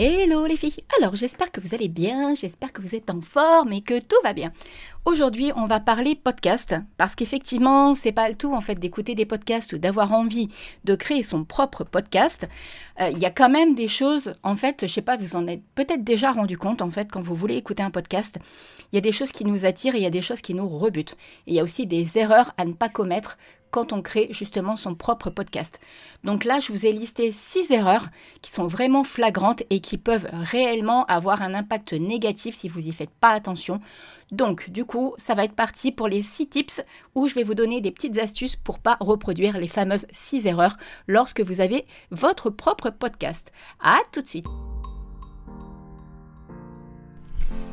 Hello les filles Alors j'espère que vous allez bien, j'espère que vous êtes en forme et que tout va bien. Aujourd'hui on va parler podcast parce qu'effectivement c'est pas le tout en fait d'écouter des podcasts ou d'avoir envie de créer son propre podcast. Euh, il y a quand même des choses, en fait, je sais pas, vous en êtes peut-être déjà rendu compte en fait quand vous voulez écouter un podcast. Il y a des choses qui nous attirent et il y a des choses qui nous rebutent. Il y a aussi des erreurs à ne pas commettre quand on crée justement son propre podcast. Donc là, je vous ai listé six erreurs qui sont vraiment flagrantes et qui peuvent réellement avoir un impact négatif si vous n'y faites pas attention. Donc du coup, ça va être parti pour les six tips où je vais vous donner des petites astuces pour pas reproduire les fameuses six erreurs lorsque vous avez votre propre podcast. À tout de suite.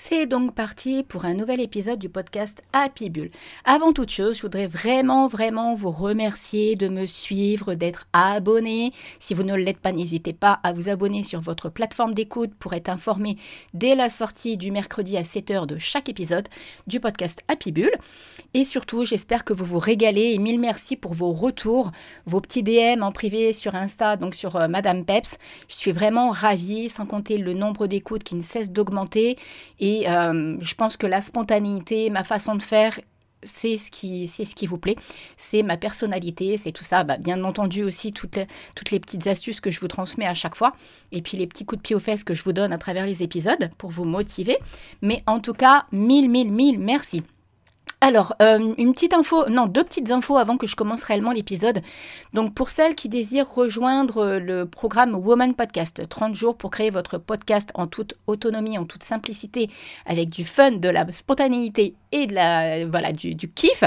C'est donc parti pour un nouvel épisode du podcast Happy Bull. Avant toute chose, je voudrais vraiment, vraiment vous remercier de me suivre, d'être abonné. Si vous ne l'êtes pas, n'hésitez pas à vous abonner sur votre plateforme d'écoute pour être informé dès la sortie du mercredi à 7h de chaque épisode du podcast Happy Bull. Et surtout, j'espère que vous vous régalez et mille merci pour vos retours, vos petits DM en privé sur Insta, donc sur euh, Madame Peps. Je suis vraiment ravie, sans compter le nombre d'écoutes qui ne cesse d'augmenter. Euh, je pense que la spontanéité, ma façon de faire, c'est ce qui c'est ce qui vous plaît, c'est ma personnalité, c'est tout ça. Bah, bien entendu aussi toutes les, toutes les petites astuces que je vous transmets à chaque fois, et puis les petits coups de pied aux fesses que je vous donne à travers les épisodes pour vous motiver. Mais en tout cas, mille, mille, mille merci. Alors, euh, une petite info, non, deux petites infos avant que je commence réellement l'épisode. Donc, pour celles qui désirent rejoindre euh, le programme Woman Podcast, 30 jours pour créer votre podcast en toute autonomie, en toute simplicité, avec du fun, de la spontanéité et de la, voilà, du, kiff,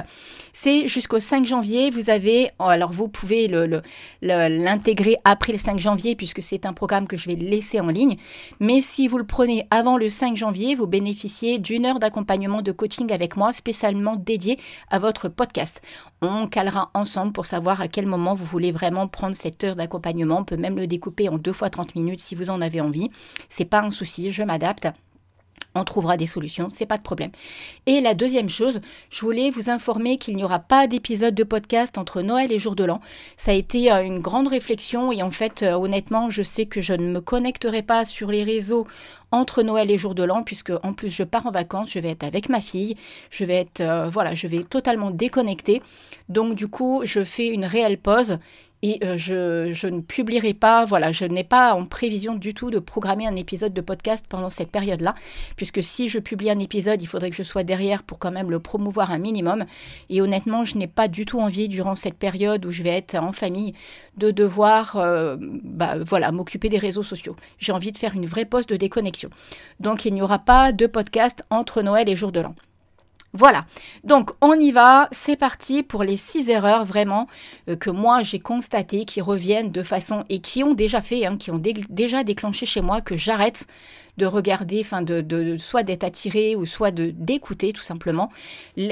c'est jusqu'au 5 janvier. Vous avez, alors vous pouvez l'intégrer après le 5 janvier puisque c'est un programme que je vais laisser en ligne. Mais si vous le prenez avant le 5 janvier, vous bénéficiez d'une heure d'accompagnement de coaching avec moi spécialement dédié à votre podcast. On calera ensemble pour savoir à quel moment vous voulez vraiment prendre cette heure d'accompagnement. On peut même le découper en deux fois 30 minutes si vous en avez envie. C'est pas un souci, je m'adapte on trouvera des solutions, c'est pas de problème. Et la deuxième chose, je voulais vous informer qu'il n'y aura pas d'épisode de podcast entre Noël et Jour de l'An. Ça a été euh, une grande réflexion et en fait, euh, honnêtement, je sais que je ne me connecterai pas sur les réseaux entre Noël et Jour de l'An puisque en plus je pars en vacances, je vais être avec ma fille, je vais être euh, voilà, je vais totalement déconnecter. Donc du coup, je fais une réelle pause et euh, je, ne publierai pas, voilà, je n'ai pas en prévision du tout de programmer un épisode de podcast pendant cette période-là, puisque si je publie un épisode, il faudrait que je sois derrière pour quand même le promouvoir un minimum. Et honnêtement, je n'ai pas du tout envie, durant cette période où je vais être en famille, de devoir euh, bah, voilà, m'occuper des réseaux sociaux. J'ai envie de faire une vraie pause de déconnexion. Donc il n'y aura pas de podcast entre Noël et jour de l'an. Voilà, donc on y va, c'est parti pour les six erreurs vraiment euh, que moi j'ai constatées, qui reviennent de façon et qui ont déjà fait, hein, qui ont déjà déclenché chez moi que j'arrête de regarder, enfin de, soit d'être attiré ou soit d'écouter tout simplement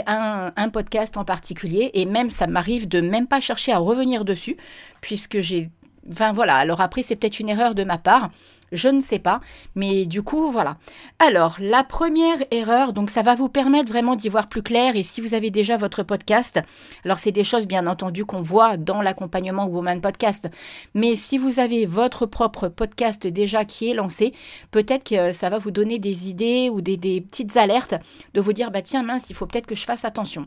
un, un, podcast en particulier. Et même ça m'arrive de même pas chercher à revenir dessus puisque j'ai, enfin voilà, alors après c'est peut-être une erreur de ma part je ne sais pas. Mais du coup, voilà. Alors, la première erreur, donc ça va vous permettre vraiment d'y voir plus clair. Et si vous avez déjà votre podcast, alors c'est des choses bien entendu qu'on voit dans l'accompagnement Woman Podcast. Mais si vous avez votre propre podcast déjà qui est lancé, peut-être que ça va vous donner des idées ou des, petites alertes de vous dire, bah tiens mince, il faut peut-être que je fasse attention.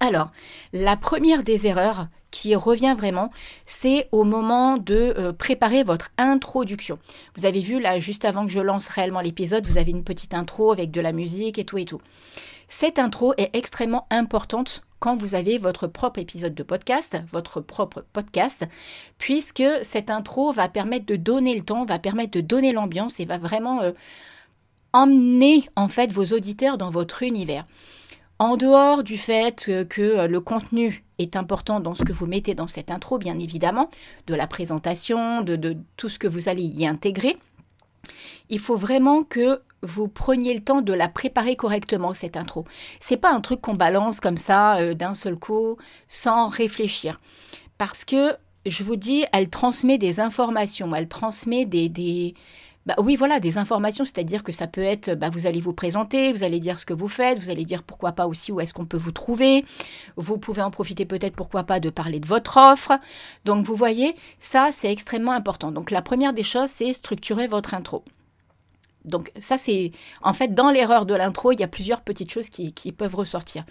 Alors, la première des erreurs qui revient vraiment, c'est au moment de euh, préparer votre introduction. Vous avez vu là, juste avant que je lance réellement l'épisode, vous avez une petite intro avec de la musique et tout et tout. Cette intro est extrêmement importante quand vous avez votre propre épisode de podcast, votre propre podcast, puisque cette intro va permettre de donner le ton, va permettre de donner l'ambiance et va vraiment euh, emmener en fait vos auditeurs dans votre univers. En dehors du fait que, euh, le contenu est important dans ce que vous mettez dans cette intro, bien évidemment, de la présentation, de, tout ce que vous allez y intégrer, il faut vraiment que vous preniez le temps de la préparer correctement, cette intro. C'est pas un truc qu'on balance comme ça euh, d'un seul coup, sans réfléchir. Parce que, je vous dis, elle transmet des informations, elle transmet des, bah oui, voilà, des informations, c'est-à-dire que ça peut être, bah, vous allez vous présenter, vous allez dire ce que vous faites, vous allez dire pourquoi pas aussi où est-ce qu'on peut vous trouver. Vous pouvez en profiter peut-être, pourquoi pas, de parler de votre offre. Donc vous voyez, ça c'est extrêmement important. Donc la première des choses, c'est structurer votre intro. Donc ça c'est, en fait, dans l'erreur de l'intro, il y a plusieurs petites choses qui, qui peuvent ressortir.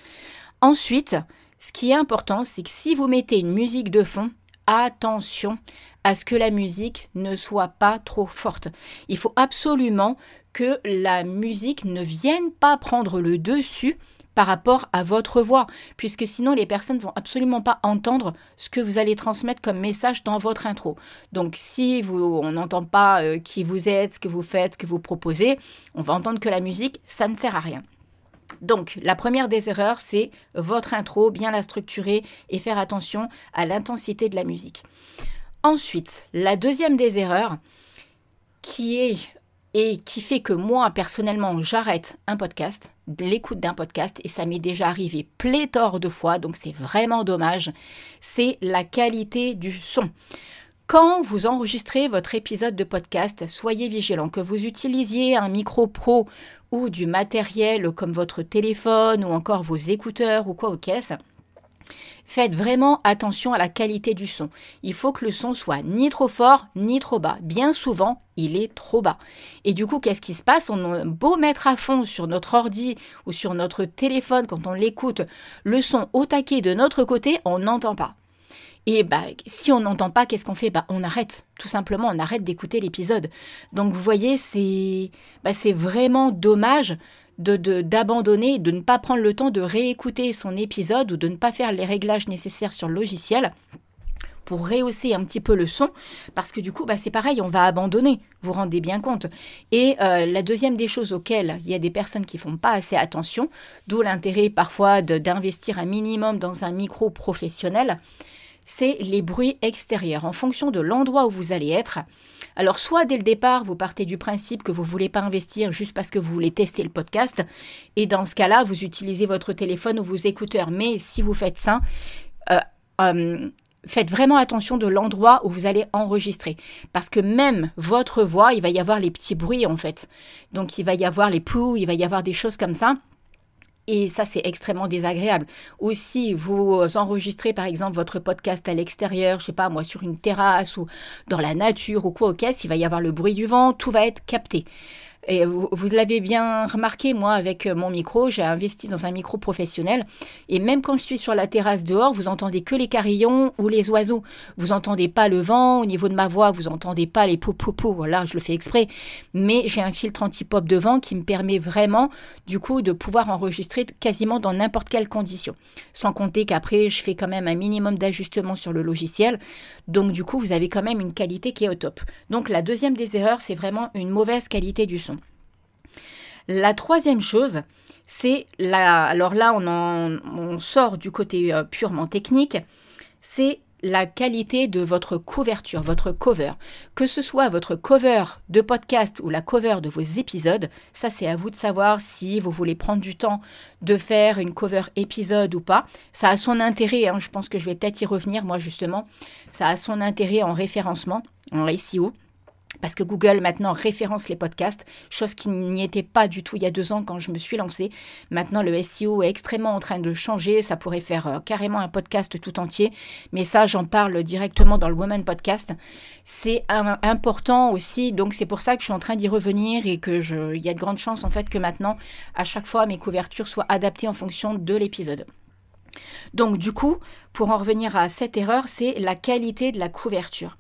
Ensuite, ce qui est important, c'est que si vous mettez une musique de fond, attention à ce que la musique ne soit pas trop forte. Il faut absolument que la musique ne vienne pas prendre le dessus par rapport à votre voix, puisque sinon les personnes vont absolument pas entendre ce que vous allez transmettre comme message dans votre intro. Donc si vous, on n'entend pas euh, qui vous êtes, ce que vous faites, ce que vous proposez, on va entendre que la musique, ça ne sert à rien. Donc, la première des erreurs, c'est votre intro, bien la structurer et faire attention à l'intensité de la musique. Ensuite, la deuxième des erreurs, qui est et qui fait que moi, personnellement, j'arrête un podcast, l'écoute d'un podcast, et ça m'est déjà arrivé pléthore de fois, donc c'est vraiment dommage, c'est la qualité du son. Quand vous enregistrez votre épisode de podcast, soyez vigilant, que vous utilisiez un micro pro ou du matériel comme votre téléphone ou encore vos écouteurs ou quoi aux caisses. Faites vraiment attention à la qualité du son. Il faut que le son soit ni trop fort ni trop bas. Bien souvent, il est trop bas. Et du coup, qu'est-ce qui se passe? On a beau mettre à fond sur notre ordi ou sur notre téléphone quand on l'écoute, le son au taquet de notre côté, on n'entend pas. Et bah, si on n'entend pas, qu'est-ce qu'on fait? Bah, On arrête, tout simplement, on arrête d'écouter l'épisode. Donc vous voyez, c'est bah, vraiment dommage d'abandonner, de, de ne pas prendre le temps de réécouter son épisode ou de ne pas faire les réglages nécessaires sur le logiciel pour rehausser un petit peu le son, parce que du coup, bah, c'est pareil, on va abandonner, vous rendez bien compte. Et euh, la deuxième des choses auxquelles il y a des personnes qui font pas assez attention, d'où l'intérêt parfois d'investir un minimum dans un micro professionnel, c'est les bruits extérieurs, en fonction de l'endroit où vous allez être. Alors soit dès le départ, vous partez du principe que vous ne voulez pas investir juste parce que vous voulez tester le podcast, et dans ce cas-là, vous utilisez votre téléphone ou vos écouteurs. Mais si vous faites ça, euh, euh, faites vraiment attention de l'endroit où vous allez enregistrer. Parce que même votre voix, il va y avoir les petits bruits en fait. Donc il va y avoir les poux, il va y avoir des choses comme ça. Et ça, c'est extrêmement désagréable. Aussi, vous enregistrez par exemple votre podcast à l'extérieur, je sais pas moi, sur une terrasse ou dans la nature ou quoi au caisse, il va y avoir le bruit du vent, tout va être capté. Et vous, l'avez bien remarqué, moi, avec mon micro, j'ai investi dans un micro professionnel. Et même quand je suis sur la terrasse dehors, vous entendez que les carillons ou les oiseaux. Vous entendez pas le vent au niveau de ma voix, vous entendez pas les pou-pou-pou. Voilà, je le fais exprès. Mais j'ai un filtre anti-pop de vent qui me permet vraiment, du coup, de pouvoir enregistrer quasiment dans n'importe quelle condition. Sans compter qu'après, je fais quand même un minimum d'ajustement sur le logiciel. Donc, du coup, vous avez quand même une qualité qui est au top. Donc, la deuxième des erreurs, c'est vraiment une mauvaise qualité du son. La troisième chose, c'est la. Alors là, on, sort du côté euh, purement technique. C'est la qualité de votre couverture, votre cover. Que ce soit votre cover de podcast ou la cover de vos épisodes, ça c'est à vous de savoir si vous voulez prendre du temps de faire une cover épisode ou pas. Ça a son intérêt, hein. je pense que je vais peut-être y revenir moi justement. Ça a son intérêt en référencement, en SEO parce que Google maintenant référence les podcasts, chose qui n'y était pas du tout il y a deux ans quand je me suis lancée. Maintenant, le SEO est extrêmement en train de changer. Ça pourrait faire euh, carrément un podcast tout entier. Mais ça, j'en parle directement dans le Woman Podcast. C'est important aussi. Donc, c'est pour ça que je suis en train d'y revenir et que il y a de grandes chances en fait que maintenant, à chaque fois, mes couvertures soient adaptées en fonction de l'épisode. Donc, du coup, pour en revenir à cette erreur, c'est la qualité de la couverture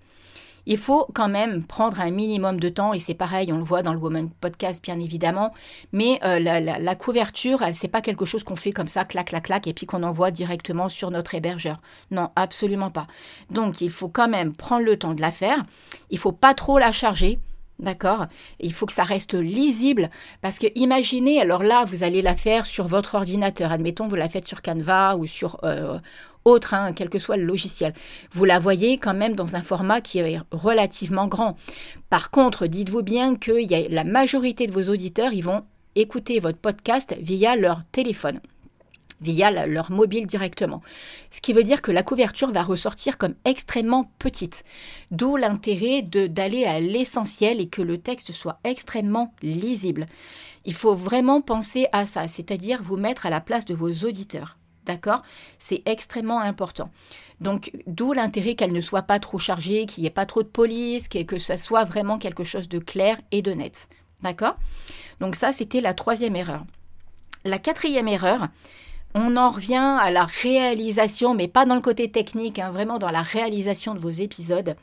il faut quand même prendre un minimum de temps, et c'est pareil, on le voit dans le Woman Podcast bien évidemment, mais euh, la, couverture, c'est pas quelque chose qu'on fait comme ça, clac, clac, clac, et puis qu'on envoie directement sur notre hébergeur. Non, absolument pas. Donc il faut quand même prendre le temps de la faire, il faut pas trop la charger, D'accord? Il faut que ça reste lisible parce que imaginez, alors là, vous allez la faire sur votre ordinateur. Admettons, vous la faites sur Canva ou sur euh, autre, hein, quel que soit le logiciel. Vous la voyez quand même dans un format qui est relativement grand. Par contre, dites-vous bien que la majorité de vos auditeurs, ils vont écouter votre podcast via leur téléphone via leur mobile directement. Ce qui veut dire que la couverture va ressortir comme extrêmement petite. D'où l'intérêt d'aller à l'essentiel et que le texte soit extrêmement lisible. Il faut vraiment penser à ça, c'est-à-dire vous mettre à la place de vos auditeurs. D'accord? C'est extrêmement important. Donc, d'où l'intérêt qu'elle ne soit pas trop chargée, qu'il n'y ait pas trop de police, que, ça soit vraiment quelque chose de clair et de net. D'accord? Donc ça, c'était la troisième erreur. La quatrième erreur, on en revient à la réalisation, mais pas dans le côté technique, hein, vraiment dans la réalisation de vos épisodes,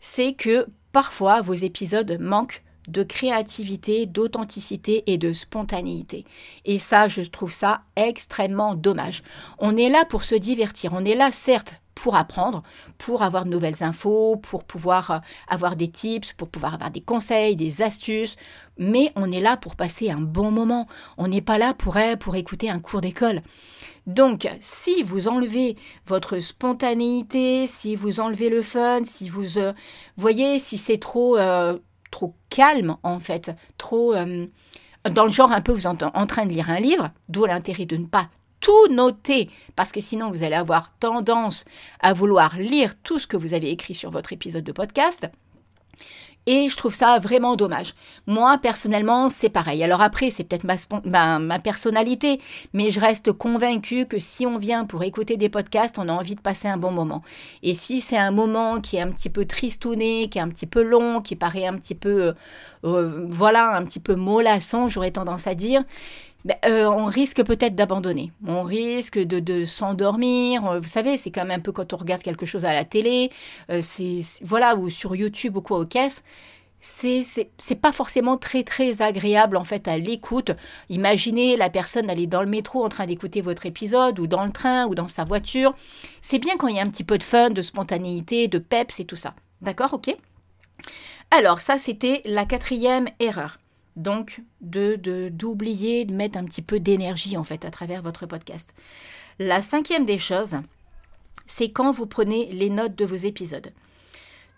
c'est que parfois vos épisodes manquent de créativité, d'authenticité et de spontanéité. Et ça, je trouve ça extrêmement dommage. On est là pour se divertir, on est là certes pour apprendre, pour avoir de nouvelles infos, pour pouvoir euh, avoir des tips, pour pouvoir avoir des conseils, des astuces, mais on est là pour passer un bon moment. On n'est pas là pour, eh, pour écouter un cours d'école. Donc, si vous enlevez votre spontanéité, si vous enlevez le fun, si vous euh, voyez, si c'est trop, euh, trop calme en fait, trop dans le genre un peu vous êtes en train de lire un livre, d'où l'intérêt de ne pas tout noter, parce que sinon vous allez avoir tendance à vouloir lire tout ce que vous avez écrit sur votre épisode de podcast. Et je trouve ça vraiment dommage. Moi, personnellement, c'est pareil. Alors après, c'est peut-être ma, personnalité, mais je reste convaincue que si on vient pour écouter des podcasts, on a envie de passer un bon moment. Et si c'est un moment qui est un petit peu tristouné, qui est un petit peu long, qui paraît un petit peu, euh, euh, voilà, un petit peu mollasson, j'aurais tendance à dire, ben, euh, on risque peut-être d'abandonner. On risque de, s'endormir. Euh, vous savez, c'est quand même un peu quand on regarde quelque chose à la télé, euh, c'est voilà ou sur YouTube ou quoi aux caisses. C'est c'est pas forcément très très agréable en fait à l'écoute. Imaginez la personne aller dans le métro en train d'écouter votre épisode ou dans le train ou dans sa voiture. C'est bien quand il y a un petit peu de fun, de spontanéité, de peps et tout ça. D'accord, ok? Alors ça c'était la quatrième erreur donc de d'oublier de, mettre un petit peu d'énergie en fait à travers votre podcast. La cinquième des choses, c'est quand vous prenez les notes de vos épisodes.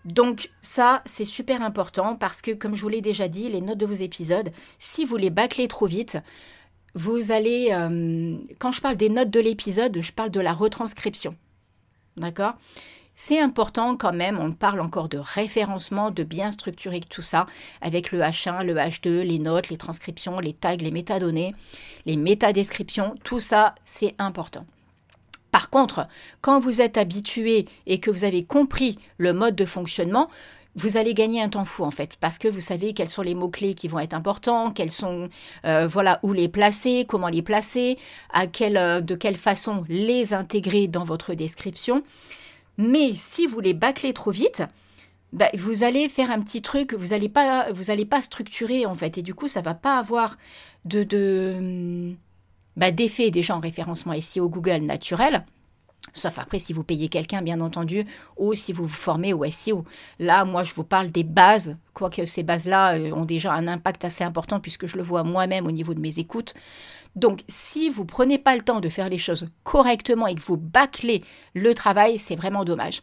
Donc ça, c'est super important parce que, comme je vous l'ai déjà dit, les notes de vos épisodes, si vous les bâclez trop vite, vous allez... Euh, quand je parle des notes de l'épisode, je parle de la retranscription. D'accord? C'est important quand même, on parle encore de référencement, de bien structurer tout ça avec le H1, le H2, les notes, les transcriptions, les tags, les métadonnées, les métadescriptions, tout ça c'est important. Par contre, quand vous êtes habitué et que vous avez compris le mode de fonctionnement, vous allez gagner un temps fou en fait, parce que vous savez quels sont les mots-clés qui vont être importants, quels sont, euh, voilà, où les placer, comment les placer, euh, de quelle façon les intégrer dans votre description. Mais si vous les bâclez trop vite, bah, vous allez faire un petit truc, vous n'allez pas, allez pas structurer en fait, et du coup ça va pas avoir de, de bah, d'effet déjà en référencement SEO Google naturel. Sauf après si vous payez quelqu'un, bien entendu, ou si vous vous formez au SEO. Là, moi, je vous parle des bases, quoique ces bases-là euh, ont déjà un impact assez important puisque je le vois moi-même au niveau de mes écoutes. Donc, si vous prenez pas le temps de faire les choses correctement et que vous bâclez le travail, c'est vraiment dommage.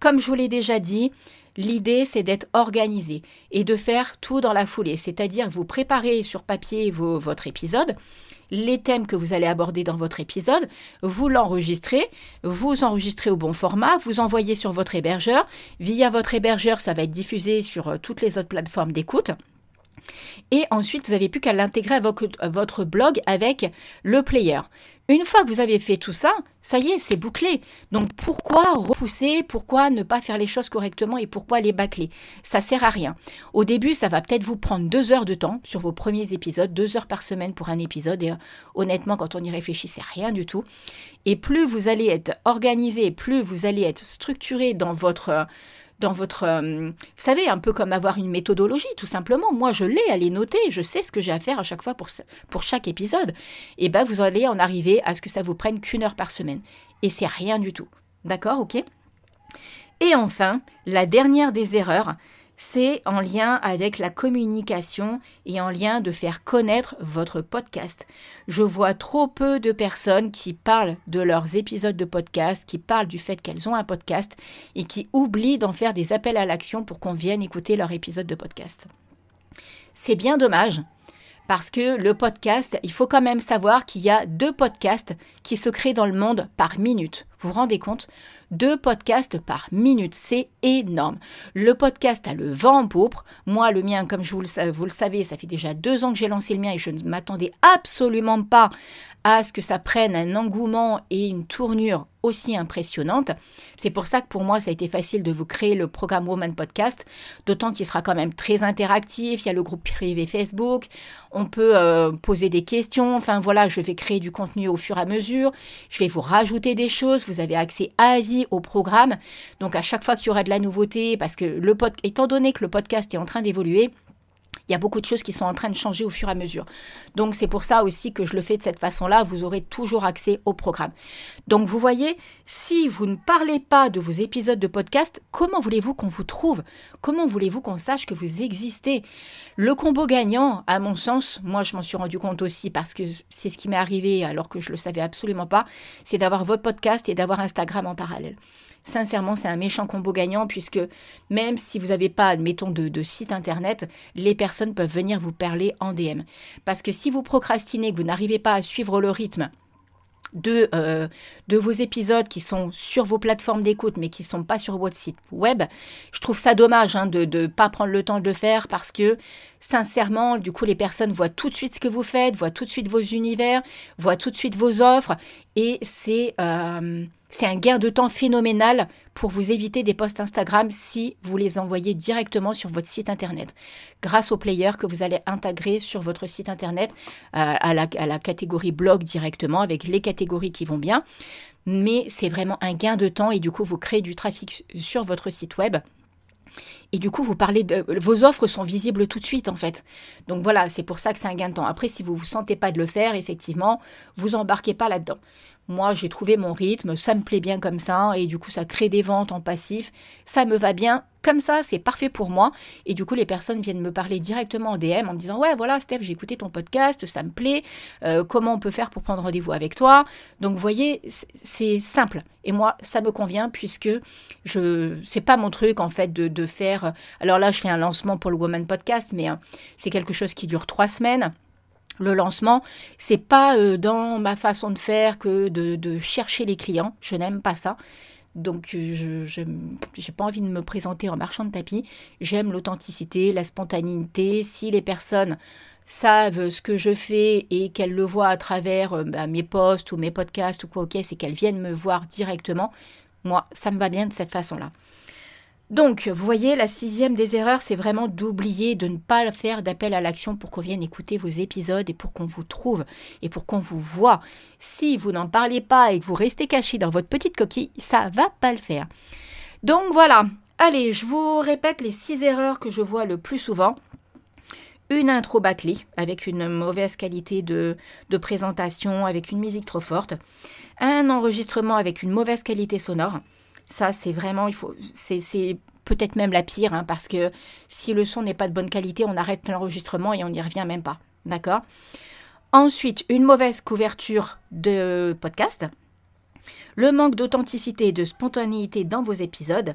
Comme je vous l'ai déjà dit, L'idée, c'est d'être organisé et de faire tout dans la foulée, c'est-à-dire vous préparez sur papier votre épisode, les thèmes que vous allez aborder dans votre épisode, vous l'enregistrez, vous enregistrez au bon format, vous envoyez sur votre hébergeur. Via votre hébergeur, ça va être diffusé sur euh, toutes les autres plateformes d'écoute. Et ensuite, vous n'avez plus qu'à l'intégrer à votre blog avec le player. Une fois que vous avez fait tout ça, ça y est, c'est bouclé. Donc pourquoi repousser? Pourquoi ne pas faire les choses correctement et pourquoi les bâcler? Ça sert à rien. Au début, ça va peut-être vous prendre deux heures de temps sur vos premiers épisodes, deux heures par semaine pour un épisode. Et euh, honnêtement, quand on y réfléchit, c'est rien du tout. Et plus vous allez être organisé, plus vous allez être structuré dans votre dans votre... euh, vous savez, un peu comme avoir une méthodologie, tout simplement. Moi, je l'ai, elle est notée, je sais ce que j'ai à faire à chaque fois pour, pour chaque épisode. Et ben, vous allez en arriver à ce que ça vous prenne qu'une heure par semaine. Et c'est rien du tout. D'accord, ok? Et enfin, la dernière des erreurs, c'est en lien avec la communication et en lien de faire connaître votre podcast. Je vois trop peu de personnes qui parlent de leurs épisodes de podcast, qui parlent du fait qu'elles ont un podcast et qui oublient d'en faire des appels à l'action pour qu'on vienne écouter leur épisode de podcast. C'est bien dommage parce que le podcast, il faut quand même savoir qu'il y a deux podcasts qui se créent dans le monde par minute. Vous vous rendez compte? Deux podcasts par minute, c'est énorme. Le podcast a le vent en pourpre. Moi, le mien, comme vous le savez, ça fait déjà deux ans que j'ai lancé le mien et je ne m'attendais absolument pas à ce que ça prenne un engouement et une tournure aussi impressionnante. C'est pour ça que pour moi, ça a été facile de vous créer le programme Woman Podcast, d'autant qu'il sera quand même très interactif. Il y a le groupe privé Facebook, on peut euh, poser des questions. Enfin voilà, je vais créer du contenu au fur et à mesure. Je vais vous rajouter des choses. Vous avez accès à vie au programme. Donc à chaque fois qu'il y aura de la nouveauté, parce que le pod... étant donné que le podcast est en train d'évoluer, il y a beaucoup de choses qui sont en train de changer au fur et à mesure. Donc c'est pour ça aussi que je le fais de cette façon-là. Vous aurez toujours accès au programme. Donc vous voyez, si vous ne parlez pas de vos épisodes de podcast, comment voulez-vous qu'on vous trouve? Comment voulez-vous qu'on sache que vous existez? Le combo gagnant, à mon sens, moi je m'en suis rendu compte aussi parce que c'est ce qui m'est arrivé alors que je le savais absolument pas, c'est d'avoir votre podcast et d'avoir Instagram en parallèle. Sincèrement, c'est un méchant combo gagnant puisque même si vous n'avez pas, admettons, de, site internet, les personnes peuvent venir vous parler en DM. Parce que si vous procrastinez, que vous n'arrivez pas à suivre le rythme de, euh, de vos épisodes qui sont sur vos plateformes d'écoute mais qui ne sont pas sur votre site web, je trouve ça dommage hein, de ne pas prendre le temps de le faire parce que sincèrement, du coup, les personnes voient tout de suite ce que vous faites, voient tout de suite vos univers, voient tout de suite vos offres et c'est... euh, c'est un gain de temps phénoménal pour vous éviter des posts Instagram si vous les envoyez directement sur votre site internet. Grâce au player que vous allez intégrer sur votre site internet euh, à, la, catégorie blog directement avec les catégories qui vont bien. Mais c'est vraiment un gain de temps et du coup vous créez du trafic sur votre site web. Et du coup, vous parlez de vos offres sont visibles tout de suite en fait. Donc voilà, c'est pour ça que c'est un gain de temps. Après, si vous vous sentez pas de le faire, effectivement, vous embarquez pas là-dedans. Moi, j'ai trouvé mon rythme, ça me plaît bien comme ça, et du coup, ça crée des ventes en passif. Ça me va bien. Comme ça, c'est parfait pour moi. Et du coup, les personnes viennent me parler directement en DM en me disant Ouais, voilà, Steph, j'ai écouté ton podcast, ça me plaît. Euh, comment on peut faire pour prendre rendez-vous avec toi? Donc, vous voyez, c'est simple. Et moi, ça me convient puisque je c'est pas mon truc en fait de, faire. Alors là, je fais un lancement pour le Woman Podcast, mais euh, c'est quelque chose qui dure trois semaines le lancement, c'est pas euh, dans ma façon de faire que de, chercher les clients. Je n'aime pas ça. Donc, euh, je n'ai pas envie de me présenter en marchand de tapis. J'aime l'authenticité, la spontanéité. Si les personnes savent ce que je fais et qu'elles le voient à travers euh, bah, mes posts ou mes podcasts ou quoi, ok, c'est qu'elles viennent me voir directement. Moi, ça me va bien de cette façon-là. Donc, vous voyez, la sixième des erreurs, c'est vraiment d'oublier de ne pas faire d'appel à l'action pour qu'on vienne écouter vos épisodes et pour qu'on vous trouve et pour qu'on vous voit. Si vous n'en parlez pas et que vous restez caché dans votre petite coquille, ça va pas le faire. Donc voilà. Allez, je vous répète les six erreurs que je vois le plus souvent. Une intro bâclée avec une mauvaise qualité de, de présentation, avec une musique trop forte. Un enregistrement avec une mauvaise qualité sonore. Ça, c'est vraiment, il faut, c'est peut-être même la pire, hein, parce que si le son n'est pas de bonne qualité, on arrête l'enregistrement et on n'y revient même pas. D'accord? Ensuite, une mauvaise couverture de podcast. Le manque d'authenticité et de spontanéité dans vos épisodes.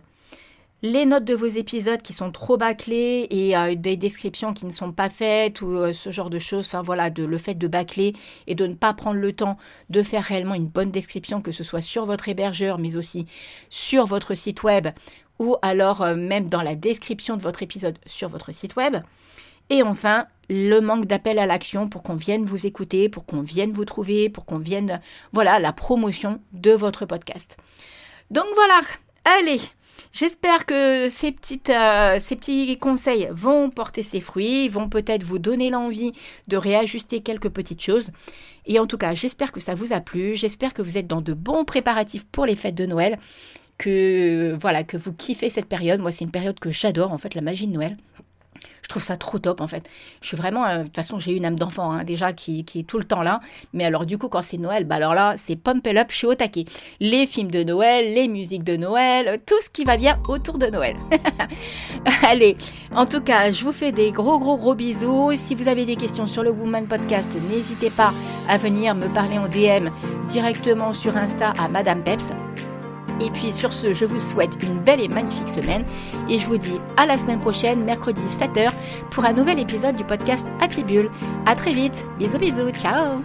Les notes de vos épisodes qui sont trop bâclées et euh, des descriptions qui ne sont pas faites ou euh, ce genre de choses. Enfin voilà, de, le fait de bâcler et de ne pas prendre le temps de faire réellement une bonne description, que ce soit sur votre hébergeur, mais aussi sur votre site web ou alors euh, même dans la description de votre épisode sur votre site web. Et enfin, le manque d'appel à l'action pour qu'on vienne vous écouter, pour qu'on vienne vous trouver, pour qu'on vienne, voilà, la promotion de votre podcast. Donc voilà, allez, J'espère que euh, ces petits conseils vont porter ses fruits, vont peut-être vous donner l'envie de réajuster quelques petites choses. Et en tout cas, j'espère que ça vous a plu, j'espère que vous êtes dans de bons préparatifs pour les fêtes de Noël. que voilà que vous kiffez cette période. Moi, c'est une période que j'adore en fait, la magie de Noël. Je trouve ça trop top en fait. Je suis vraiment, euh, de toute façon, j'ai une âme d'enfant hein, déjà qui, est tout le temps là. Mais alors du coup, quand c'est Noël, bah alors là, c'est pump it up, je suis au taquet. Les films de Noël, les musiques de Noël, tout ce qui va bien autour de Noël. Allez, en tout cas, je vous fais des gros gros gros bisous. Si vous avez des questions sur le Woman Podcast, n'hésitez pas à venir me parler en DM directement sur Insta à Madame Peps. Et puis sur ce, je vous souhaite une belle et magnifique semaine. Et je vous dis à la semaine prochaine, mercredi 7h, pour un nouvel épisode du podcast Happy Bull. À très vite, bisous bisous, ciao